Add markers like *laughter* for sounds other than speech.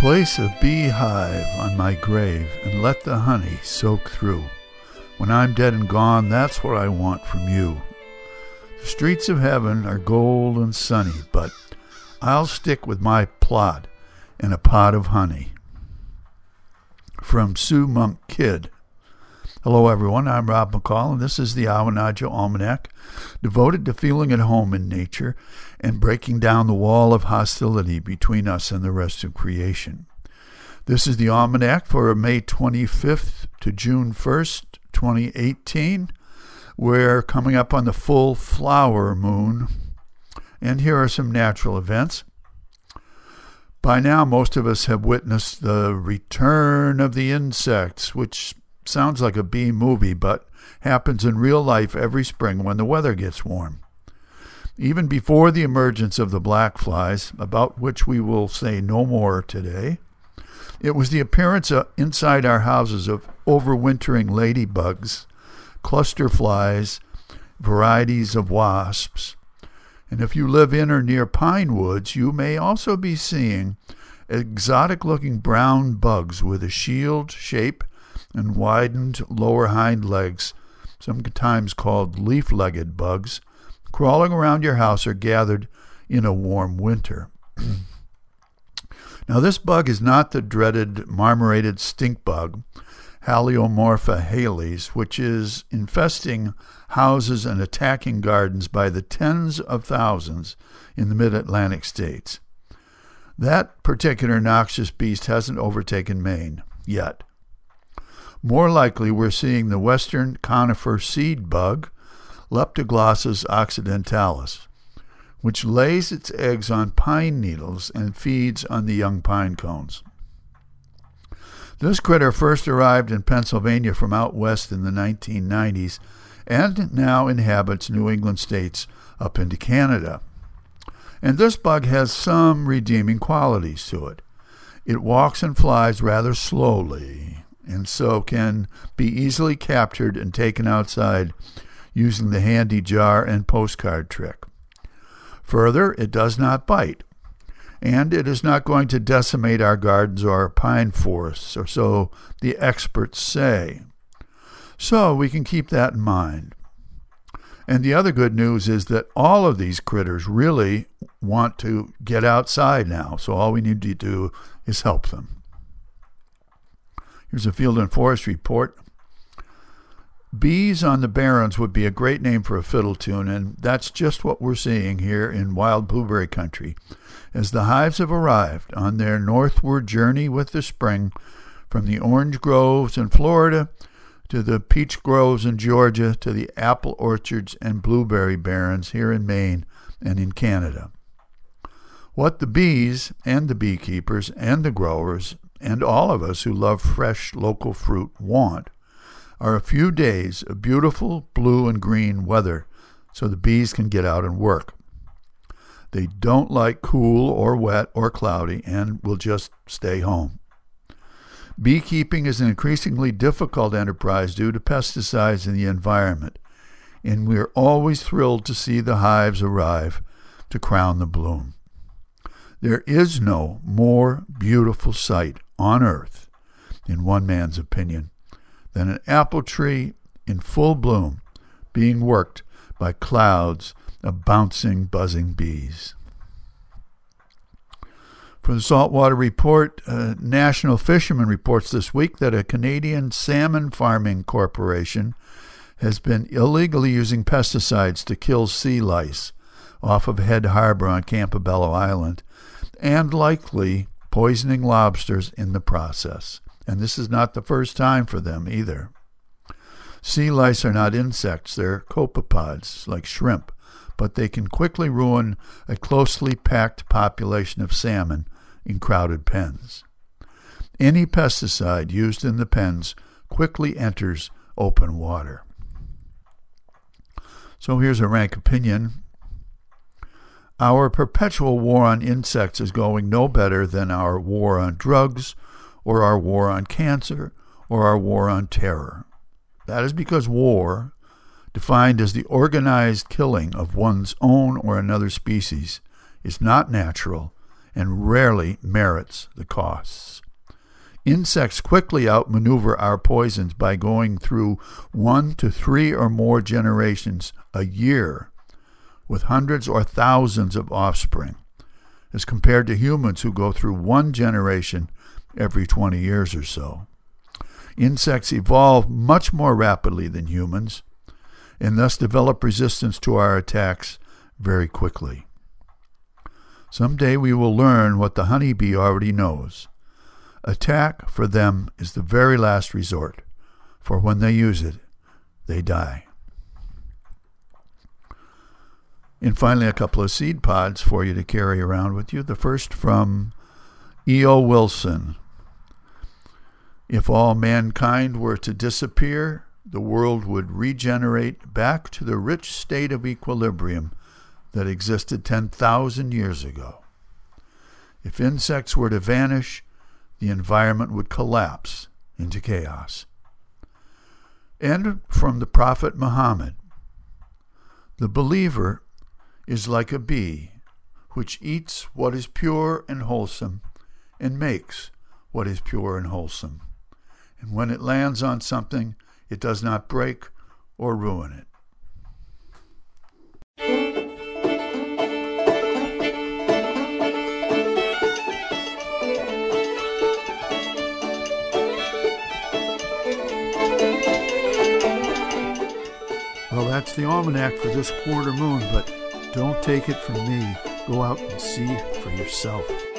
Place a beehive on my grave and let the honey soak through. When I'm dead and gone, that's what I want from you. The streets of heaven are gold and sunny, but I'll stick with my plot and a pot of honey. From Sue Monk Kidd. Hello, everyone. I'm Rob McCall, and this is the Awanadjo Almanac, devoted to feeling at home in nature and breaking down the wall of hostility between us and the rest of creation. This is the Almanac for May 25th to June 1st, 2018. We're coming up on the full flower moon, and here are some natural events. By now, most of us have witnessed the return of the insects, which Sounds like a B movie, but happens in real life every spring when the weather gets warm. Even before the emergence of the black flies, about which we will say no more today, it was the appearance uh, inside our houses of overwintering ladybugs, cluster flies, varieties of wasps. And if you live in or near pine woods, you may also be seeing exotic looking brown bugs with a shield shape and widened lower hind legs, sometimes called leaf legged bugs, crawling around your house are gathered in a warm winter. *clears throat* now, this bug is not the dreaded marmorated stink bug, Halyomorpha halys, which is infesting houses and attacking gardens by the tens of thousands in the mid Atlantic states. That particular noxious beast hasn't overtaken Maine yet. More likely, we're seeing the western conifer seed bug, Leptoglossus occidentalis, which lays its eggs on pine needles and feeds on the young pine cones. This critter first arrived in Pennsylvania from out west in the 1990s and now inhabits New England states up into Canada. And this bug has some redeeming qualities to it. It walks and flies rather slowly, and so can be easily captured and taken outside using the handy jar and postcard trick. Further, it does not bite, and it is not going to decimate our gardens or our pine forests, or so the experts say. So we can keep that in mind. And the other good news is that all of these critters really want to get outside now, so all we need to do is help them. Here's a field and forest report. Bees on the Barrens would be a great name for a fiddle tune, and that's just what we're seeing here in wild blueberry country. As the hives have arrived on their northward journey with the spring, from the orange groves in Florida to the peach groves in Georgia to the apple orchards and blueberry barrens here in Maine and in Canada. What the bees and the beekeepers and the growers and all of us who love fresh local fruit want are a few days of beautiful blue and green weather so the bees can get out and work. They don't like cool or wet or cloudy and will just stay home. Beekeeping is an increasingly difficult enterprise due to pesticides in the environment, and we are always thrilled to see the hives arrive to crown the bloom. There is no more beautiful sight on earth, in one man's opinion, than an apple tree in full bloom being worked by clouds of bouncing, buzzing bees. For the Saltwater Report, uh, National Fisherman reports this week that a Canadian salmon farming corporation has been illegally using pesticides to kill sea lice off of Head Harbor on Campobello Island and likely poisoning lobsters in the process. And this is not the first time for them either. Sea lice are not insects, they're copepods, like shrimp, but they can quickly ruin a closely packed population of salmon in crowded pens. Any pesticide used in the pens quickly enters open water. So here's a rank opinion our perpetual war on insects is going no better than our war on drugs, or our war on cancer, or our war on terror. That is because war, defined as the organized killing of one's own or another species, is not natural and rarely merits the costs. Insects quickly outmaneuver our poisons by going through one to three or more generations a year with hundreds or thousands of offspring, as compared to humans who go through one generation every 20 years or so. Insects evolve much more rapidly than humans and thus develop resistance to our attacks very quickly. Someday we will learn what the honeybee already knows. Attack for them is the very last resort, for when they use it, they die. And finally, a couple of seed pods for you to carry around with you. The first from E.O. Wilson. If all mankind were to disappear, the world would regenerate back to the rich state of equilibrium that existed 10,000 years ago. If insects were to vanish, the environment would collapse into chaos. And from the Prophet Muhammad The believer is like a bee, which eats what is pure and wholesome, and makes what is pure and wholesome. And when it lands on something, it does not break or ruin it. Well, that's the almanac for this quarter moon, but don't take it from me. Go out and see for yourself.